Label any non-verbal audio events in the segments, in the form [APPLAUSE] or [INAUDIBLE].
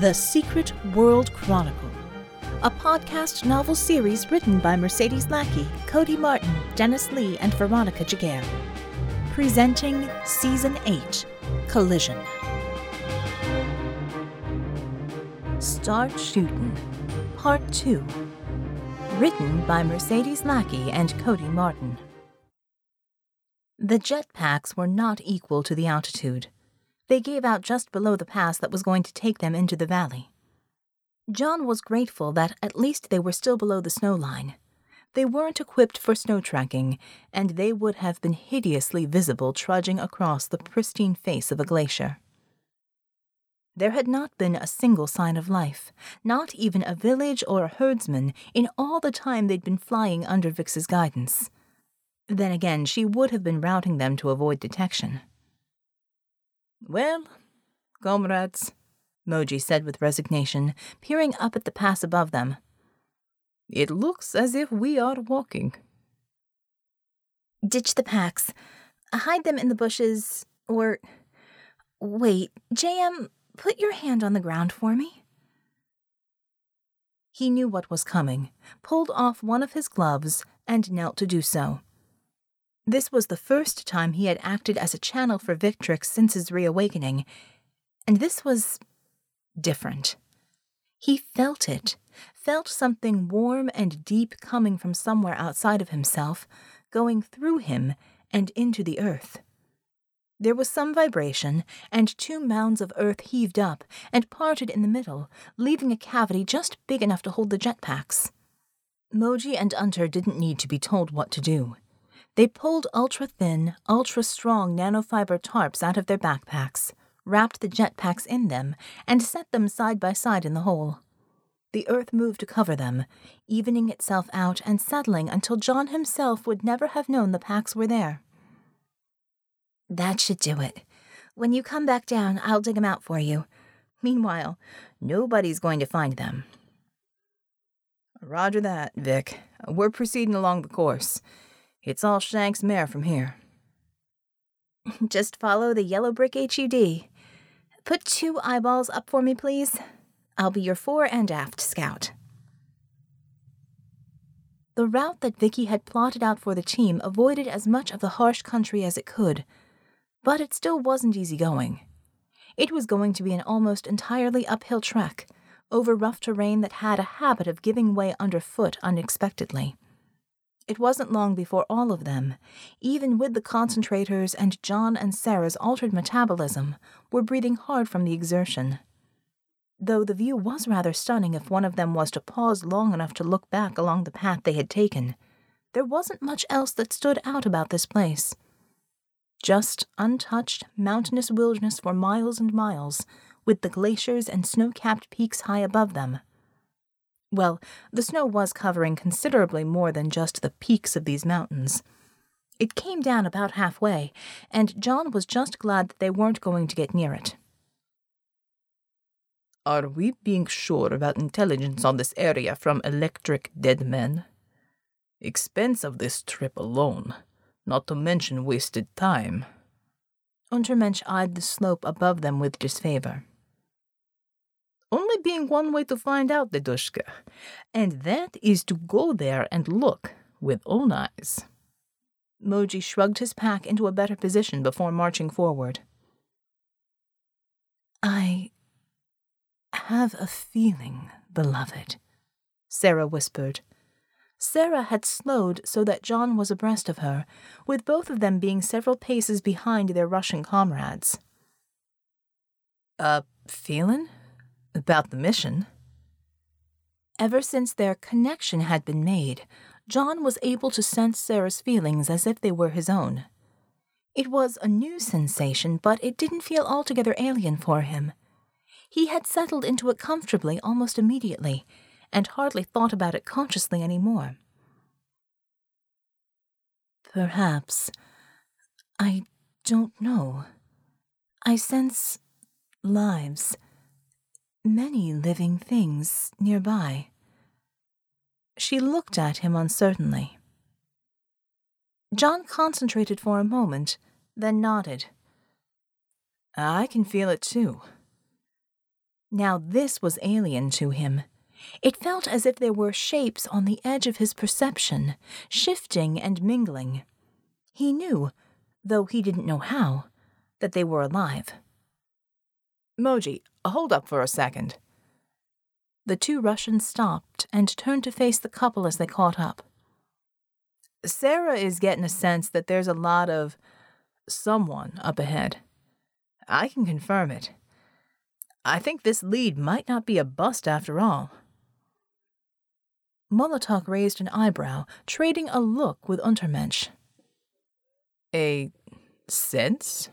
The Secret World Chronicle, a podcast novel series written by Mercedes Lackey, Cody Martin, Dennis Lee, and Veronica Giguere. Presenting Season 8 Collision. Start Shootin', Part 2. Written by Mercedes Lackey and Cody Martin. The jetpacks were not equal to the altitude. They gave out just below the pass that was going to take them into the valley. John was grateful that at least they were still below the snow line. They weren't equipped for snow tracking, and they would have been hideously visible trudging across the pristine face of a glacier. There had not been a single sign of life, not even a village or a herdsman, in all the time they'd been flying under Vix's guidance. Then again, she would have been routing them to avoid detection. Well, comrades, Moji said with resignation, peering up at the pass above them. It looks as if we are walking. Ditch the packs. Hide them in the bushes, or. Wait, JM, put your hand on the ground for me. He knew what was coming, pulled off one of his gloves, and knelt to do so. This was the first time he had acted as a channel for Victrix since his reawakening, and this was different. He felt it, felt something warm and deep coming from somewhere outside of himself, going through him and into the earth. There was some vibration, and two mounds of earth heaved up and parted in the middle, leaving a cavity just big enough to hold the jetpacks. Moji and Unter didn't need to be told what to do. They pulled ultra thin, ultra strong nanofiber tarps out of their backpacks, wrapped the jetpacks in them, and set them side by side in the hole. The earth moved to cover them, evening itself out and settling until John himself would never have known the packs were there. That should do it. When you come back down, I'll dig 'em out for you. Meanwhile, nobody's going to find them. Roger that, Vic. We're proceeding along the course. It's all Shank's mare from here. [LAUGHS] Just follow the yellow brick HUD. Put two eyeballs up for me, please. I'll be your fore and aft scout. The route that Vicky had plotted out for the team avoided as much of the harsh country as it could, but it still wasn't easy going. It was going to be an almost entirely uphill trek, over rough terrain that had a habit of giving way underfoot unexpectedly. It wasn't long before all of them, even with the concentrators and John and Sarah's altered metabolism, were breathing hard from the exertion. Though the view was rather stunning if one of them was to pause long enough to look back along the path they had taken, there wasn't much else that stood out about this place. Just untouched, mountainous wilderness for miles and miles, with the glaciers and snow capped peaks high above them. Well, the snow was covering considerably more than just the peaks of these mountains. It came down about halfway, and John was just glad that they weren't going to get near it. Are we being sure about intelligence on this area from electric dead men? Expense of this trip alone, not to mention wasted time. Untermensch eyed the slope above them with disfavor being one way to find out, the Dedushka, and that is to go there and look with own eyes. Moji shrugged his pack into a better position before marching forward. I have a feeling, beloved, Sarah whispered. Sarah had slowed so that John was abreast of her, with both of them being several paces behind their Russian comrades. A feelin'? About the mission? Ever since their connection had been made, John was able to sense Sarah's feelings as if they were his own. It was a new sensation, but it didn't feel altogether alien for him. He had settled into it comfortably almost immediately, and hardly thought about it consciously any more. Perhaps. I don't know. I sense lives many living things nearby. She looked at him uncertainly. John concentrated for a moment, then nodded. I can feel it too. Now this was alien to him. It felt as if there were shapes on the edge of his perception, shifting and mingling. He knew, though he didn't know how, that they were alive. Moji, Uh, hold up for a second. The two Russians stopped and turned to face the couple as they caught up. Sarah is getting a sense that there's a lot of someone up ahead. I can confirm it. I think this lead might not be a bust after all. Molotok raised an eyebrow, trading a look with Untermensch. A sense?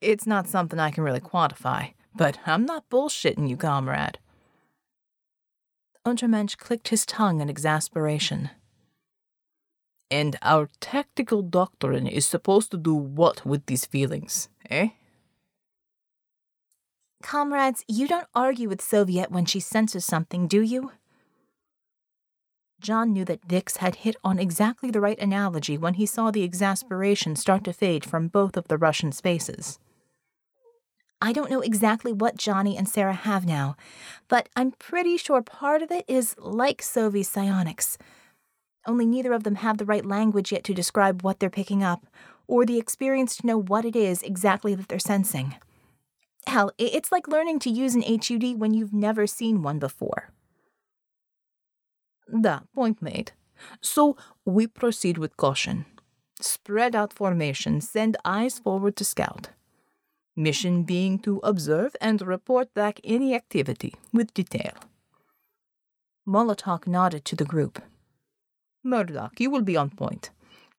It's not something I can really quantify, but I'm not bullshitting you, comrade. Untermensch clicked his tongue in exasperation. And our tactical doctrine is supposed to do what with these feelings, eh? Comrades, you don't argue with Soviet when she senses something, do you? John knew that Vix had hit on exactly the right analogy when he saw the exasperation start to fade from both of the Russians' faces. I don't know exactly what Johnny and Sarah have now, but I'm pretty sure part of it is like Sovie's psionics. Only neither of them have the right language yet to describe what they're picking up, or the experience to know what it is exactly that they're sensing. Hell, it's like learning to use an HUD when you've never seen one before. Da, point made. So we proceed with caution. Spread out formation, send eyes forward to scout. Mission being to observe and report back any activity with detail. Molotok nodded to the group. Murdoch, you will be on point.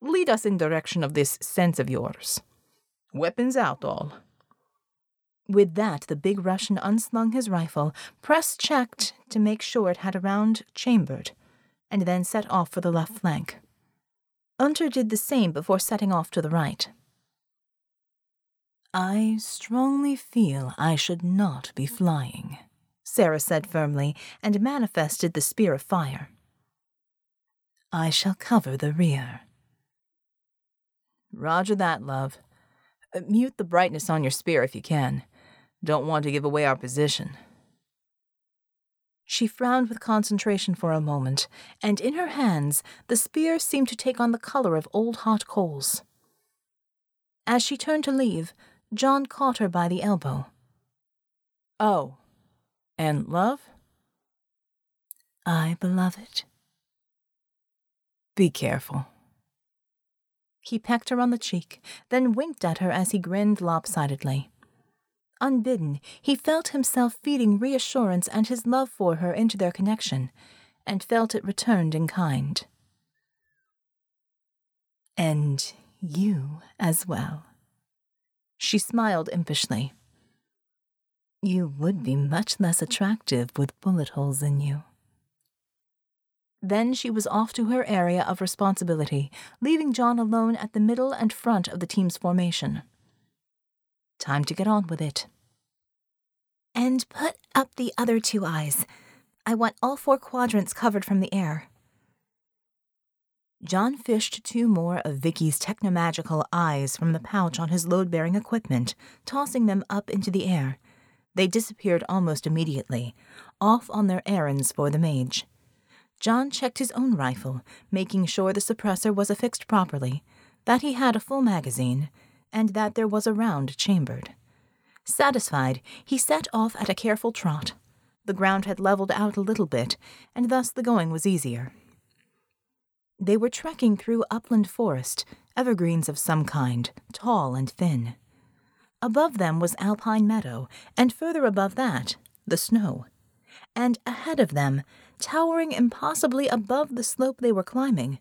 Lead us in direction of this sense of yours. Weapons out, all. With that, the big Russian unslung his rifle, press checked to make sure it had a round chambered, and then set off for the left flank. Unter did the same before setting off to the right. I strongly feel I should not be flying, Sarah said firmly, and manifested the spear of fire. I shall cover the rear. Roger that, love. Uh, mute the brightness on your spear if you can. Don't want to give away our position. She frowned with concentration for a moment, and in her hands the spear seemed to take on the color of old hot coals. As she turned to leave, John caught her by the elbow. Oh, and love? I, beloved. Be careful. He pecked her on the cheek, then winked at her as he grinned lopsidedly. Unbidden, he felt himself feeding reassurance and his love for her into their connection, and felt it returned in kind. And you as well. She smiled impishly. You would be much less attractive with bullet holes in you. Then she was off to her area of responsibility, leaving John alone at the middle and front of the team's formation. Time to get on with it. And put up the other two eyes. I want all four quadrants covered from the air. John fished two more of Vicky's technomagical eyes from the pouch on his load bearing equipment, tossing them up into the air. They disappeared almost immediately, off on their errands for the mage. John checked his own rifle, making sure the suppressor was affixed properly, that he had a full magazine, and that there was a round chambered. Satisfied, he set off at a careful trot. The ground had leveled out a little bit, and thus the going was easier. They were trekking through upland forest, evergreens of some kind, tall and thin. Above them was alpine meadow, and further above that, the snow. And ahead of them, towering impossibly above the slope they were climbing,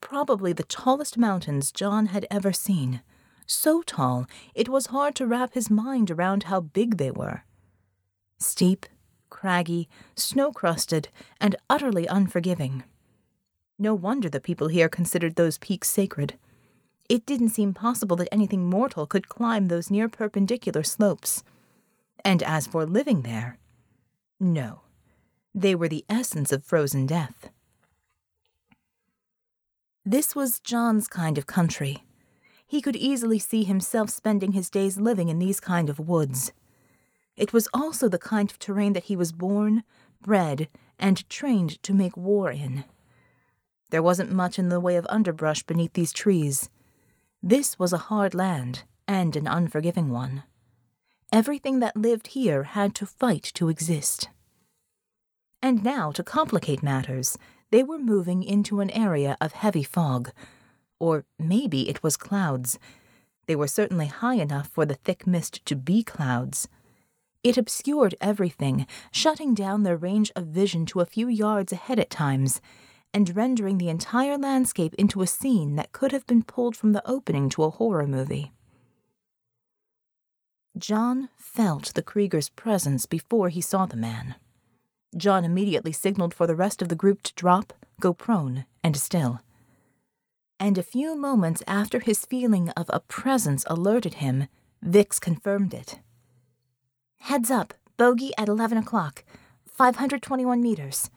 probably the tallest mountains John had ever seen. So tall, it was hard to wrap his mind around how big they were. Steep, craggy, snow crusted, and utterly unforgiving. No wonder the people here considered those peaks sacred. It didn't seem possible that anything mortal could climb those near perpendicular slopes. And as for living there, no. They were the essence of frozen death. This was John's kind of country. He could easily see himself spending his days living in these kind of woods. It was also the kind of terrain that he was born, bred, and trained to make war in. There wasn't much in the way of underbrush beneath these trees. This was a hard land, and an unforgiving one. Everything that lived here had to fight to exist. And now, to complicate matters, they were moving into an area of heavy fog. Or maybe it was clouds. They were certainly high enough for the thick mist to be clouds. It obscured everything, shutting down their range of vision to a few yards ahead at times, and rendering the entire landscape into a scene that could have been pulled from the opening to a horror movie. John felt the Krieger's presence before he saw the man. John immediately signaled for the rest of the group to drop, go prone, and still. And a few moments after his feeling of a presence alerted him, Vix confirmed it. Heads up, bogey at 11 o'clock, 521 meters.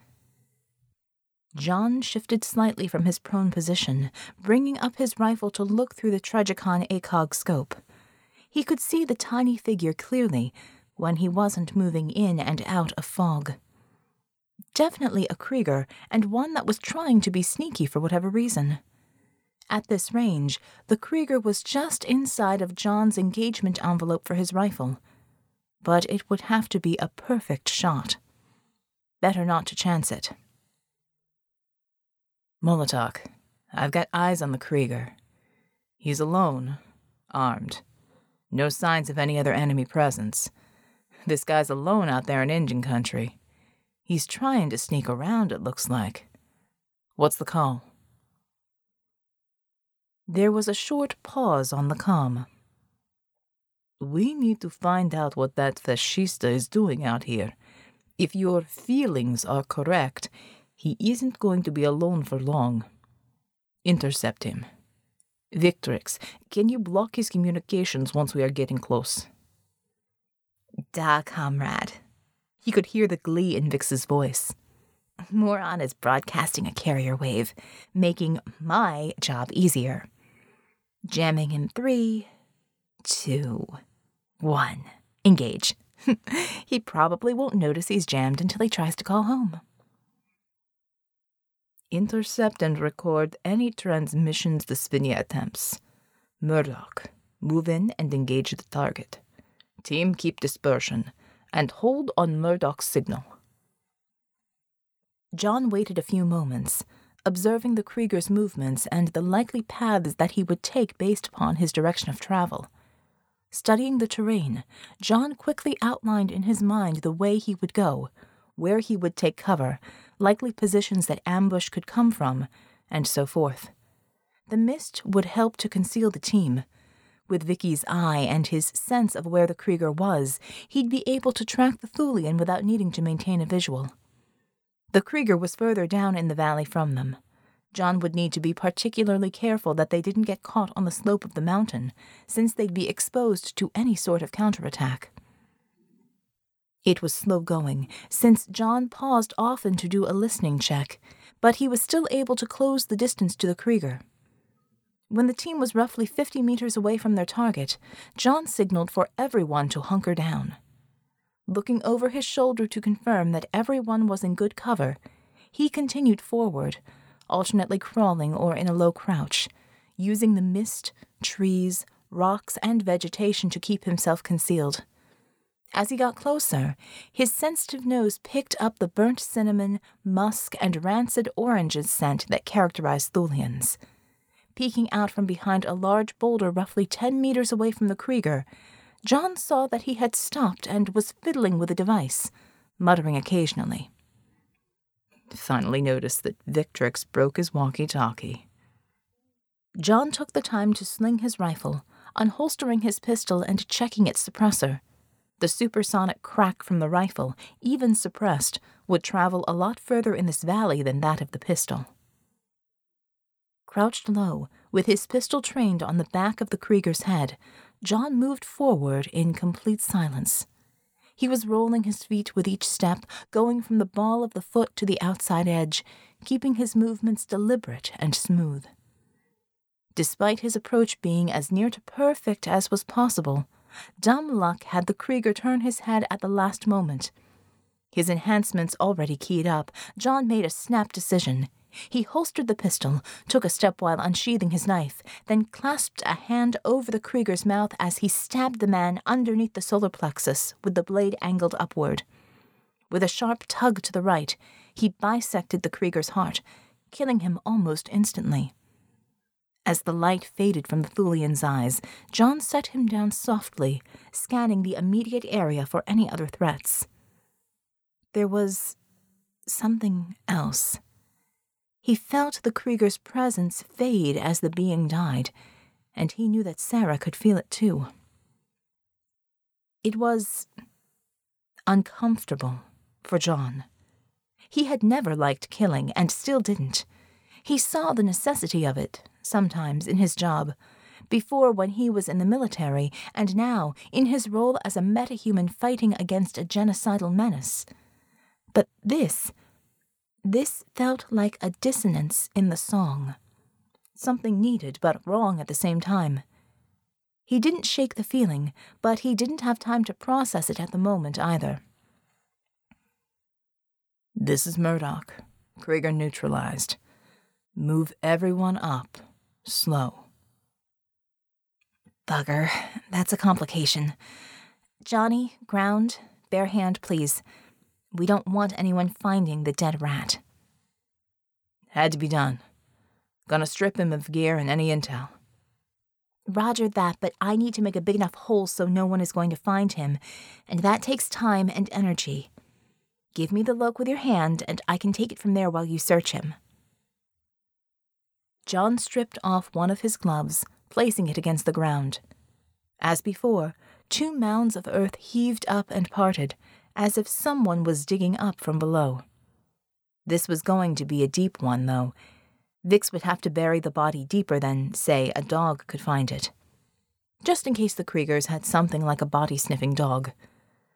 John shifted slightly from his prone position, bringing up his rifle to look through the Trijicon ACOG scope. He could see the tiny figure clearly when he wasn't moving in and out of fog. Definitely a Krieger, and one that was trying to be sneaky for whatever reason. At this range, the Krieger was just inside of John's engagement envelope for his rifle. But it would have to be a perfect shot. Better not to chance it. Molotok, I've got eyes on the Krieger. He's alone, armed. No signs of any other enemy presence. This guy's alone out there in Injun country. He's trying to sneak around, it looks like. What's the call? There was a short pause on the com. We need to find out what that fascista is doing out here. If your feelings are correct, he isn't going to be alone for long. Intercept him. Victrix, can you block his communications once we are getting close? Da, comrade. He could hear the glee in Vix's voice. Moron is broadcasting a carrier wave, making my job easier. Jamming in three, two, one. Engage. [LAUGHS] he probably won't notice he's jammed until he tries to call home intercept and record any transmissions the Svinia attempts. Murdoch, move in and engage the target. Team, keep dispersion and hold on Murdoch's signal. John waited a few moments, observing the Krieger's movements and the likely paths that he would take based upon his direction of travel. Studying the terrain, John quickly outlined in his mind the way he would go, where he would take cover, likely positions that ambush could come from, and so forth. The mist would help to conceal the team. With Vicky's eye and his sense of where the Krieger was, he'd be able to track the Thulian without needing to maintain a visual. The Krieger was further down in the valley from them. John would need to be particularly careful that they didn't get caught on the slope of the mountain, since they'd be exposed to any sort of counterattack. It was slow going, since John paused often to do a listening check, but he was still able to close the distance to the Krieger. When the team was roughly 50 meters away from their target, John signaled for everyone to hunker down. Looking over his shoulder to confirm that everyone was in good cover, he continued forward, alternately crawling or in a low crouch, using the mist, trees, rocks, and vegetation to keep himself concealed. As he got closer, his sensitive nose picked up the burnt cinnamon, musk, and rancid oranges scent that characterized Thulians. Peeking out from behind a large boulder roughly ten meters away from the Krieger, John saw that he had stopped and was fiddling with a device, muttering occasionally. Finally noticed that Victrix broke his walkie talkie. John took the time to sling his rifle, unholstering his pistol and checking its suppressor. The supersonic crack from the rifle, even suppressed, would travel a lot further in this valley than that of the pistol. Crouched low, with his pistol trained on the back of the Krieger's head, John moved forward in complete silence. He was rolling his feet with each step, going from the ball of the foot to the outside edge, keeping his movements deliberate and smooth. Despite his approach being as near to perfect as was possible, Dumb luck had the Krieger turn his head at the last moment. His enhancements already keyed up, John made a snap decision. He holstered the pistol, took a step while unsheathing his knife, then clasped a hand over the Krieger's mouth as he stabbed the man underneath the solar plexus with the blade angled upward. With a sharp tug to the right, he bisected the Krieger's heart, killing him almost instantly. As the light faded from the Thulian's eyes, John set him down softly, scanning the immediate area for any other threats. There was something else. He felt the Krieger's presence fade as the being died, and he knew that Sarah could feel it too. It was uncomfortable for John. He had never liked killing and still didn't. He saw the necessity of it, sometimes, in his job. Before, when he was in the military, and now, in his role as a metahuman fighting against a genocidal menace. But this, this felt like a dissonance in the song. Something needed, but wrong at the same time. He didn't shake the feeling, but he didn't have time to process it at the moment either. This is Murdoch. Krieger neutralized. Move everyone up. Slow. Bugger. That's a complication. Johnny, ground, bare hand, please. We don't want anyone finding the dead rat. Had to be done. Gonna strip him of gear and any intel. Roger that, but I need to make a big enough hole so no one is going to find him, and that takes time and energy. Give me the loke with your hand, and I can take it from there while you search him. John stripped off one of his gloves, placing it against the ground. As before, two mounds of earth heaved up and parted, as if someone was digging up from below. This was going to be a deep one, though. Vix would have to bury the body deeper than, say, a dog could find it. Just in case the Kriegers had something like a body sniffing dog.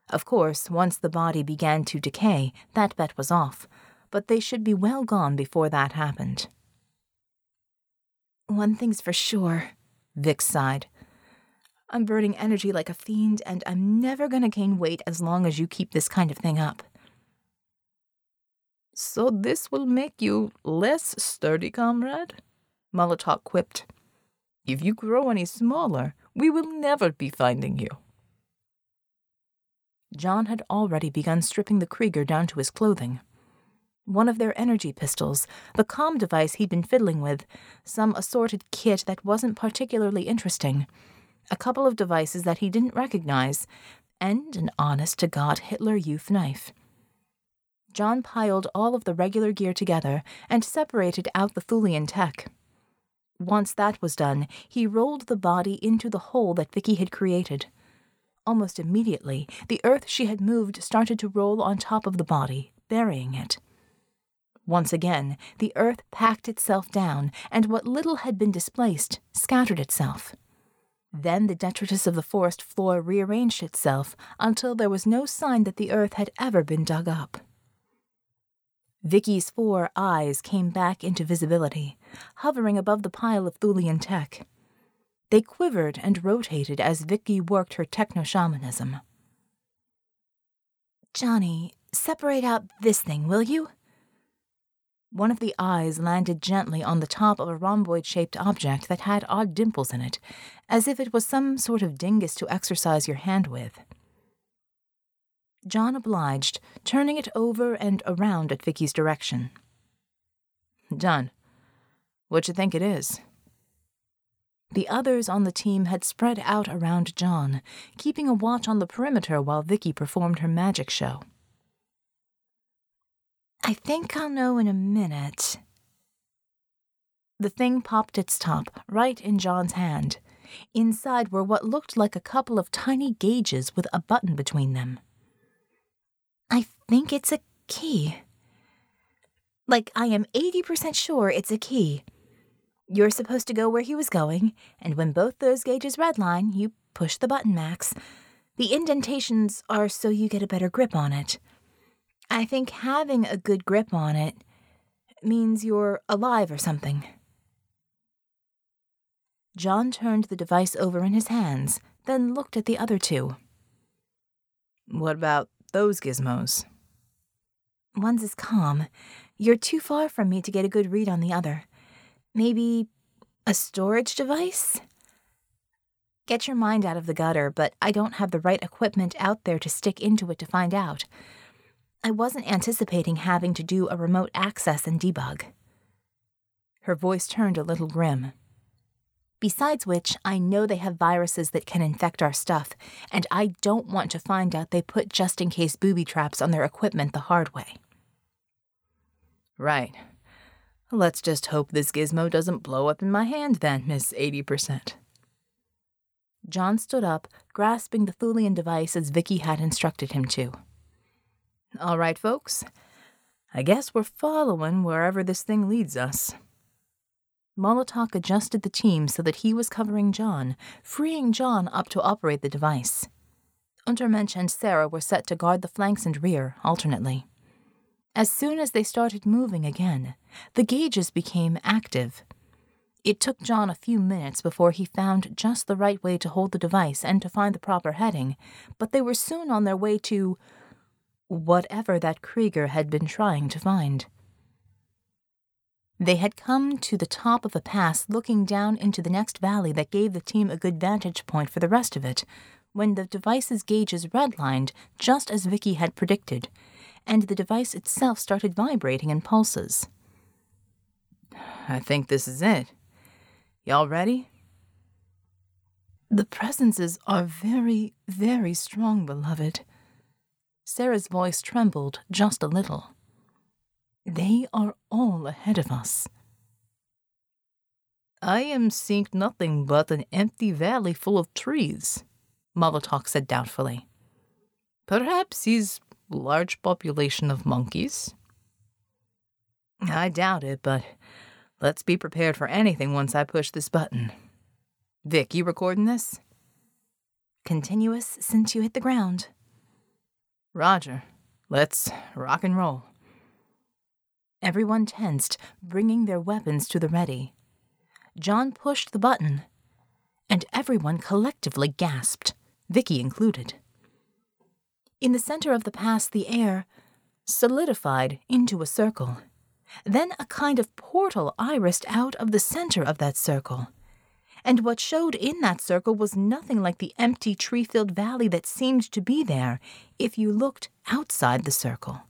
Of course, once the body began to decay, that bet was off, but they should be well gone before that happened. One thing's for sure, Vix sighed. I'm burning energy like a fiend, and I'm never to gain weight as long as you keep this kind of thing up. So this will make you less sturdy, comrade? Molotok quipped. If you grow any smaller, we will never be finding you. John had already begun stripping the Krieger down to his clothing. One of their energy pistols, the com device he'd been fiddling with, some assorted kit that wasn't particularly interesting, a couple of devices that he didn't recognize, and an honest to God Hitler Youth knife. John piled all of the regular gear together and separated out the Thulian tech. Once that was done, he rolled the body into the hole that Vicky had created. Almost immediately, the earth she had moved started to roll on top of the body, burying it. Once again, the earth packed itself down, and what little had been displaced scattered itself. Then the detritus of the forest floor rearranged itself until there was no sign that the earth had ever been dug up. Vicky's four eyes came back into visibility, hovering above the pile of Thulian tech. They quivered and rotated as Vicky worked her techno shamanism. Johnny, separate out this thing, will you? One of the eyes landed gently on the top of a rhomboid shaped object that had odd dimples in it, as if it was some sort of dingus to exercise your hand with. John obliged, turning it over and around at Vicky's direction. Done. What you think it is? The others on the team had spread out around John, keeping a watch on the perimeter while Vicky performed her magic show. I think I'll know in a minute. The thing popped its top, right in John's hand. Inside were what looked like a couple of tiny gauges with a button between them. I think it's a key. Like, I am 80% sure it's a key. You're supposed to go where he was going, and when both those gauges redline, you push the button, Max. The indentations are so you get a better grip on it. I think having a good grip on it means you're alive or something. John turned the device over in his hands, then looked at the other two. What about those gizmos? One's is calm. You're too far from me to get a good read on the other. Maybe a storage device? Get your mind out of the gutter, but I don't have the right equipment out there to stick into it to find out. I wasn't anticipating having to do a remote access and debug. Her voice turned a little grim. Besides which, I know they have viruses that can infect our stuff, and I don't want to find out they put just in case booby traps on their equipment the hard way. Right. Let's just hope this gizmo doesn't blow up in my hand then, Miss 80%. John stood up, grasping the Thulian device as Vicky had instructed him to. All right, folks. I guess we're following wherever this thing leads us. Molotok adjusted the team so that he was covering John, freeing John up to operate the device. Untermensch and Sarah were set to guard the flanks and rear, alternately. As soon as they started moving again, the gauges became active, it took John a few minutes before he found just the right way to hold the device and to find the proper heading, but they were soon on their way to whatever that Krieger had been trying to find. They had come to the top of a pass looking down into the next valley that gave the team a good vantage point for the rest of it, when the device's gauges redlined just as Vicky had predicted, and the device itself started vibrating in pulses. I think this is it, Y'all ready? The presences are very, very strong, beloved. Sarah's voice trembled just a little. They are all ahead of us. I am seeing nothing but an empty valley full of trees, Molotok said doubtfully. Perhaps his large population of monkeys? I doubt it, but Let's be prepared for anything once I push this button. Vic, you recording this? Continuous since you hit the ground. Roger. Let's rock and roll. Everyone tensed, bringing their weapons to the ready. John pushed the button, and everyone collectively gasped, Vicky included. In the center of the pass, the air solidified into a circle. Then a kind of portal irised out of the center of that circle. And what showed in that circle was nothing like the empty tree filled valley that seemed to be there if you looked outside the circle.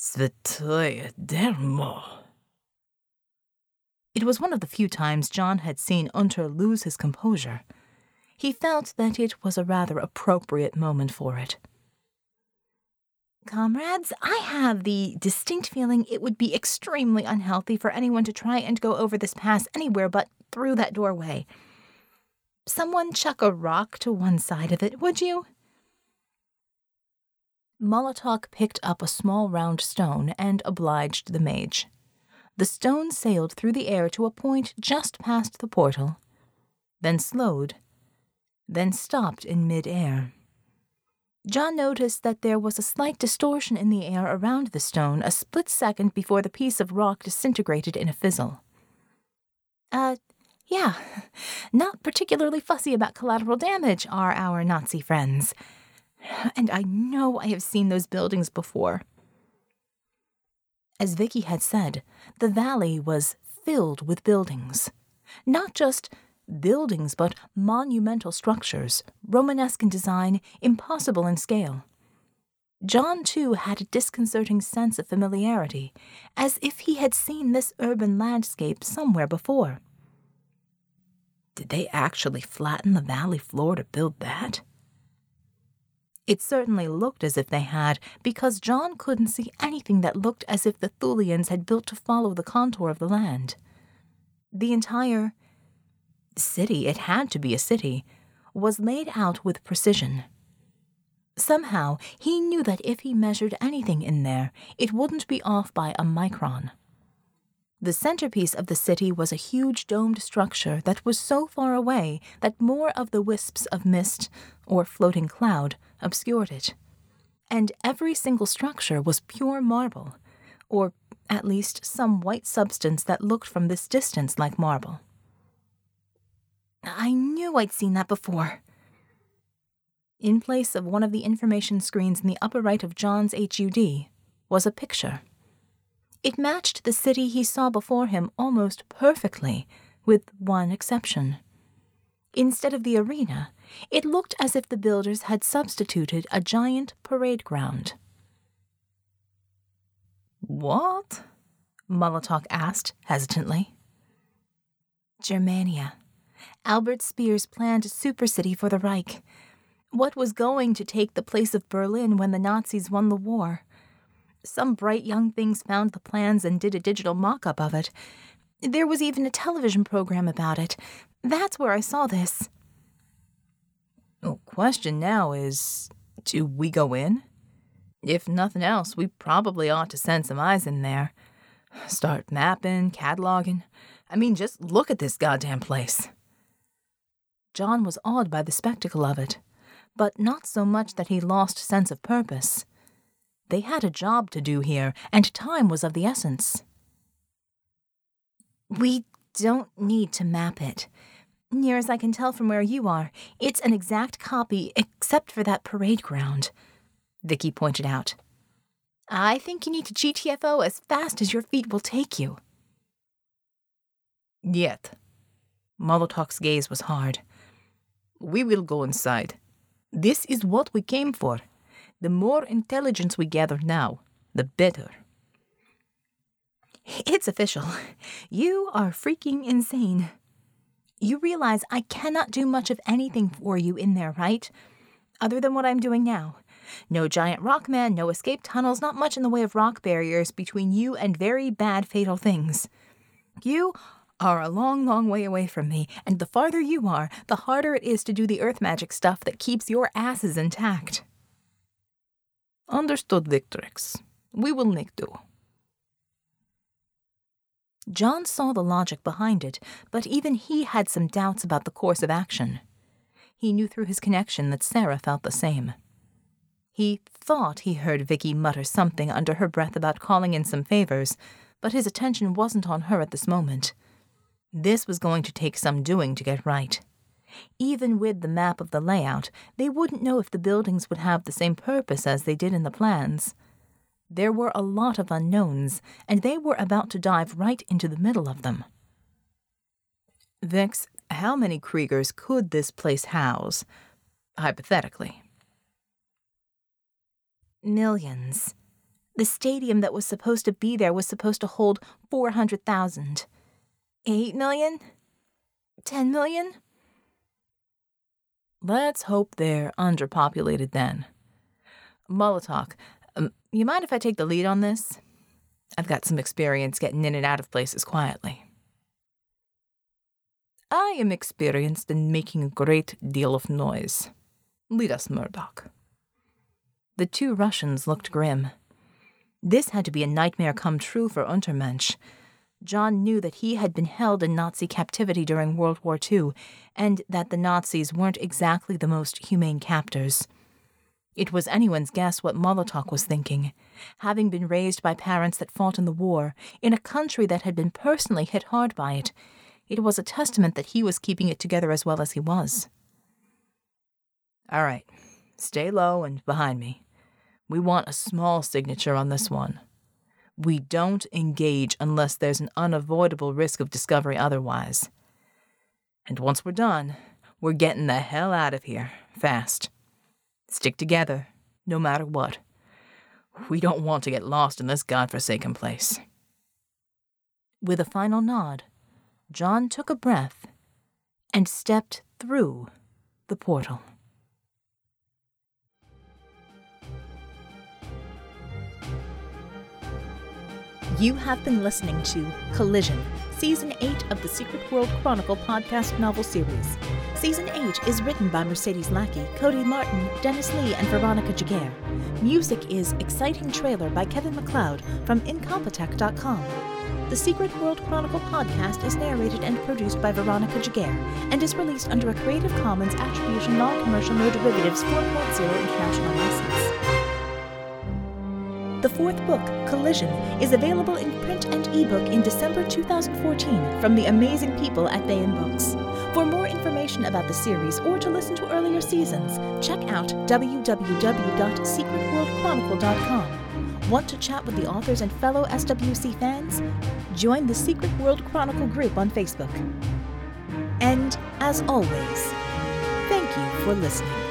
Svetoya Dermo. It was one of the few times John had seen Unter lose his composure. He felt that it was a rather appropriate moment for it. Comrades, I have the distinct feeling it would be extremely unhealthy for anyone to try and go over this pass anywhere but through that doorway. Someone chuck a rock to one side of it, would you? Molotok picked up a small round stone and obliged the mage. The stone sailed through the air to a point just past the portal, then slowed, then stopped in mid-air. John noticed that there was a slight distortion in the air around the stone a split second before the piece of rock disintegrated in a fizzle. Uh, yeah, not particularly fussy about collateral damage are our Nazi friends. And I know I have seen those buildings before. As Vicky had said, the valley was filled with buildings. Not just buildings, but monumental structures, Romanesque in design, impossible in scale. John, too, had a disconcerting sense of familiarity, as if he had seen this urban landscape somewhere before. Did they actually flatten the valley floor to build that? It certainly looked as if they had, because John couldn't see anything that looked as if the Thulians had built to follow the contour of the land. The entire city, it had to be a city, was laid out with precision. Somehow, he knew that if he measured anything in there, it wouldn't be off by a micron. The centerpiece of the city was a huge domed structure that was so far away that more of the wisps of mist, or floating cloud, obscured it. And every single structure was pure marble, or At least some white substance that looked from this distance like marble. I knew I'd seen that before. In place of one of the information screens in the upper right of John's HUD was a picture. It matched the city he saw before him almost perfectly, with one exception. Instead of the arena, it looked as if the builders had substituted a giant parade ground. What? Molotok asked hesitantly. Germania. Albert Speer's planned supercity for the Reich. What was going to take the place of Berlin when the Nazis won the war? Some bright young things found the plans and did a digital mock up of it. There was even a television program about it. That's where I saw this. The question now is do we go in? If nothing else, we probably ought to send some eyes in there. Start mapping, cataloging. I mean, just look at this goddamn place. John was awed by the spectacle of it, but not so much that he lost sense of purpose. They had a job to do here, and time was of the essence. We don't need to map it. Near as I can tell from where you are, it's an exact copy except for that parade ground, Vicky pointed out. I think you need to GTFO as fast as your feet will take you. Yet. Molotok's gaze was hard. We will go inside. This is what we came for. The more intelligence we gather now, the better. It's official. [LAUGHS] You are freaking insane. You realize I cannot do much of anything for you in there, right? Other than what I'm doing now. No giant rock man, no escape tunnels, not much in the way of rock barriers between you and very bad fatal things. You are a long, long way away from me, and the farther you are, the harder it is to do the earth magic stuff that keeps your asses intact. Understood, Victrix. We will make do. John saw the logic behind it, but even he had some doubts about the course of action. He knew through his connection that Sarah felt the same. He thought he heard Vicky mutter something under her breath about calling in some favors, but his attention wasn't on her at this moment. This was going to take some doing to get right. Even with the map of the layout, they wouldn't know if the buildings would have the same purpose as they did in the plans. There were a lot of unknowns, and they were about to dive right into the middle of them. Vix, how many Kriegers could this place house, hypothetically? Millions. The stadium that was supposed to be there was supposed to hold 400,000. 8 million? 10 million? Let's hope they're underpopulated then. Molotok, um, you mind if I take the lead on this? I've got some experience getting in and out of places quietly. I am experienced in making a great deal of noise. Lead us, Murdoch. The two Russians looked grim. This had to be a nightmare come true for Untermensch. John knew that he had been held in Nazi captivity during World War II, and that the Nazis weren't exactly the most humane captors. It was anyone's guess what Molotok was thinking. Having been raised by parents that fought in the war, in a country that had been personally hit hard by it, it was a testament that he was keeping it together as well as he was. All right, stay low and behind me. We want a small signature on this one. We don't engage unless there's an unavoidable risk of discovery otherwise. And once we're done, we're getting the hell out of here, fast. Stick together, no matter what. We don't want to get lost in this godforsaken place. With a final nod, John took a breath and stepped through the portal. You have been listening to Collision, Season 8 of the Secret World Chronicle podcast novel series. Season 8 is written by Mercedes Lackey, Cody Martin, Dennis Lee, and Veronica Giguere. Music is Exciting Trailer by Kevin MacLeod from Incompetech.com. The Secret World Chronicle podcast is narrated and produced by Veronica Giguere and is released under a Creative Commons Attribution Non Commercial No Derivatives 4.0 International License. The fourth book, Collision, is available in print and ebook in December 2014 from the amazing people at Baen Books. For more information about the series or to listen to earlier seasons, check out www.secretworldchronicle.com. Want to chat with the authors and fellow SWC fans? Join the Secret World Chronicle group on Facebook. And, as always, thank you for listening.